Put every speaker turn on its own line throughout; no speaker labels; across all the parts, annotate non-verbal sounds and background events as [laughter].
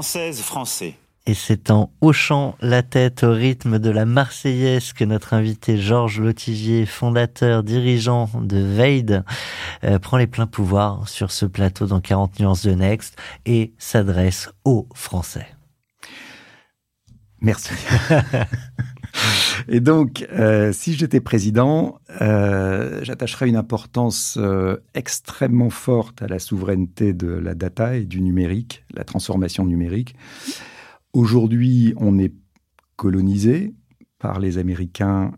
Française, français.
Et c'est en hochant la tête au rythme de la Marseillaise que notre invité Georges Lotigier, fondateur, dirigeant de Veid, euh, prend les pleins pouvoirs sur ce plateau dans 40 nuances de Next et s'adresse aux Français.
Merci. [laughs] Et donc, euh, si j'étais président, euh, j'attacherais une importance euh, extrêmement forte à la souveraineté de la data et du numérique, la transformation numérique. Aujourd'hui, on est colonisé par les Américains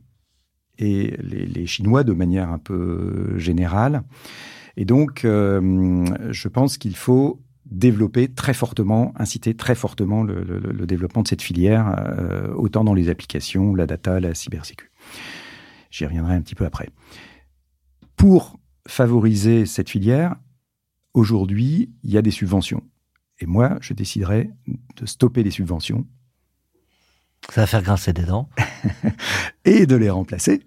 et les, les, Chinois de manière un peu générale. Et donc, je pense qu'il faut développer très fortement, inciter très fortement le, le, le développement de cette filière, euh, autant dans les applications, la data, la cybersécu. J'y reviendrai un petit peu après. Pour favoriser cette filière, aujourd'hui, il y a des subventions. Et moi, je déciderai de stopper les subventions.
Ça va faire grincer des dents. [laughs]
et de les remplacer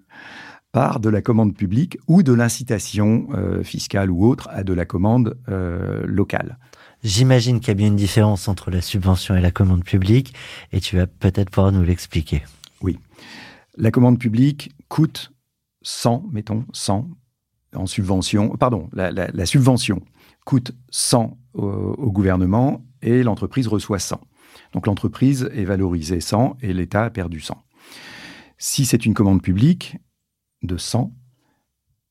par de la commande publique ou de l'incitation euh, fiscale ou autre à de la commande euh, locale.
J'imagine qu'il y a bien une différence entre la subvention et la commande publique, et tu vas peut-être pouvoir nous l'expliquer.
Oui. La commande publique coûte 100, mettons, 100 en subvention. Pardon, la, la, la subvention coûte 100 au, au gouvernement et l'entreprise reçoit 100. Donc l'entreprise est valorisée 100 et l'État a perdu 100. Si c'est une commande publique de 100,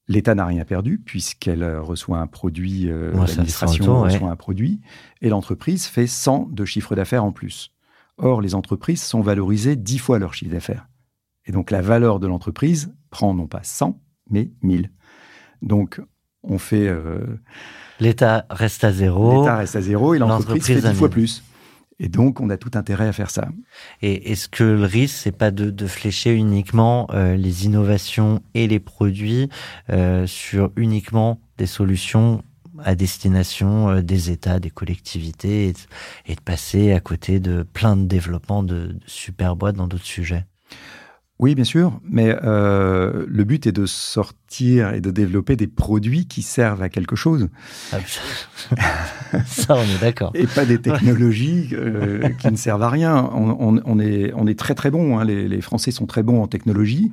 L'État n'a rien perdu puisqu'elle reçoit un produit, euh, ouais, l'administration reçoit un produit, et l'entreprise fait 100 de chiffre d'affaires en plus. Or, les entreprises sont valorisées 10 fois leur chiffre d'affaires. Et donc, la valeur de l'entreprise prend non pas 100, mais 1000. Donc, on fait... Euh,
L'État reste à zéro.
L'État reste à zéro et l'entreprise fait 10 fois plus. Et donc, on a tout intérêt à faire ça.
Et est-ce que le risque, c'est pas de, flécher uniquement euh, les innovations et les produits euh, sur uniquement des solutions à destination euh, des États, des collectivités, et de, et de, passer à côté de plein de développements de, de super boîtes dans d'autres sujets?
Oui, bien sûr, mais euh, le but est de sortir et de développer des produits qui servent à quelque chose.
Ça, on est d'accord.
et pas des technologies euh, qui ne servent à rien. On, on, on, est, on est très très bon. Hein. Les, les, Français sont très bons en technologie.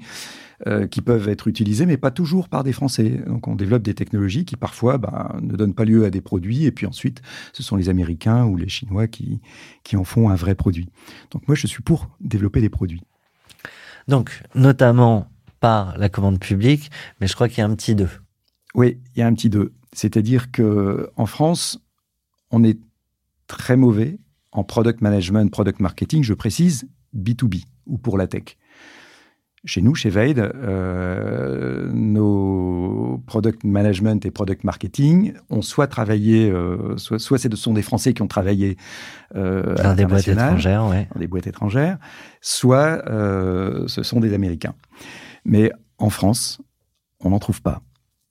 Euh, qui peuvent être utilisées, mais pas toujours par des Français. Donc on développe des technologies qui parfois bah, ne donnent pas lieu à des produits, et puis ensuite ce sont les Américains ou les Chinois qui, qui en font un vrai produit. Donc moi je suis pour développer des produits.
Donc, notamment par la commande publique, mais je crois qu'il y a un petit 2.
Oui, il y a un petit 2. C'est-à-dire que en France, on est très mauvais en product management, product marketing, je précise, B2B ou pour la tech. Chez nous, chez Veid, euh, nos product management et product marketing ont soit travaillé, euh, soit, soit ce sont des Français qui ont travaillé
euh, dans des boîtes étrangères, ouais.
dans des boîtes étrangères, soit ce sont des Américains. Mais en France, on n'en trouve pas.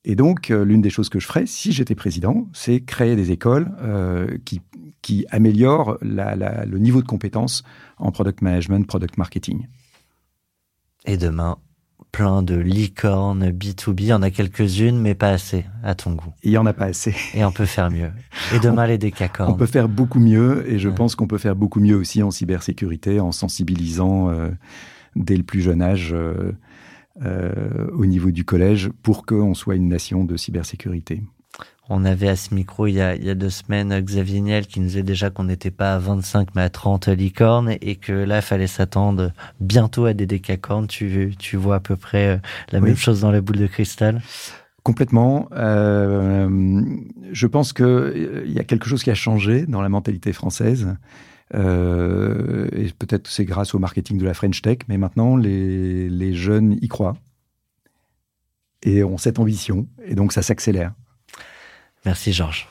Et donc, l'une des choses que je ferais, si j'étais président, c'est créer des écoles euh, qui, qui améliorent la, la, le niveau de compétence en product management, product marketing.
Et demain, plein de licornes B2B. Il y en a quelques-unes, mais pas assez, à ton goût.
Il y en a pas assez.
Et on peut faire mieux. Et demain,
on,
les décacornes.
On peut faire beaucoup mieux, et je ouais. pense qu'on peut faire beaucoup mieux aussi en cybersécurité, en sensibilisant euh, dès le plus jeune âge euh, euh, au niveau du collège pour qu'on soit une nation de cybersécurité.
On avait à ce micro il y a, il y a deux semaines Xavier Niel qui nous disait déjà qu'on n'était pas à 25 mais à 30 licornes et que là, il fallait s'attendre bientôt à des décacornes. Tu, tu vois à peu près euh, la oui. même chose dans la boule de cristal?
Complètement. Euh, je pense qu'il euh, y a quelque chose qui a changé dans la mentalité française. Euh, et peut-être c'est grâce au marketing de la French Tech, mais maintenant les, les jeunes y croient et ont cette ambition, et donc ça s'accélère.
Merci Georges.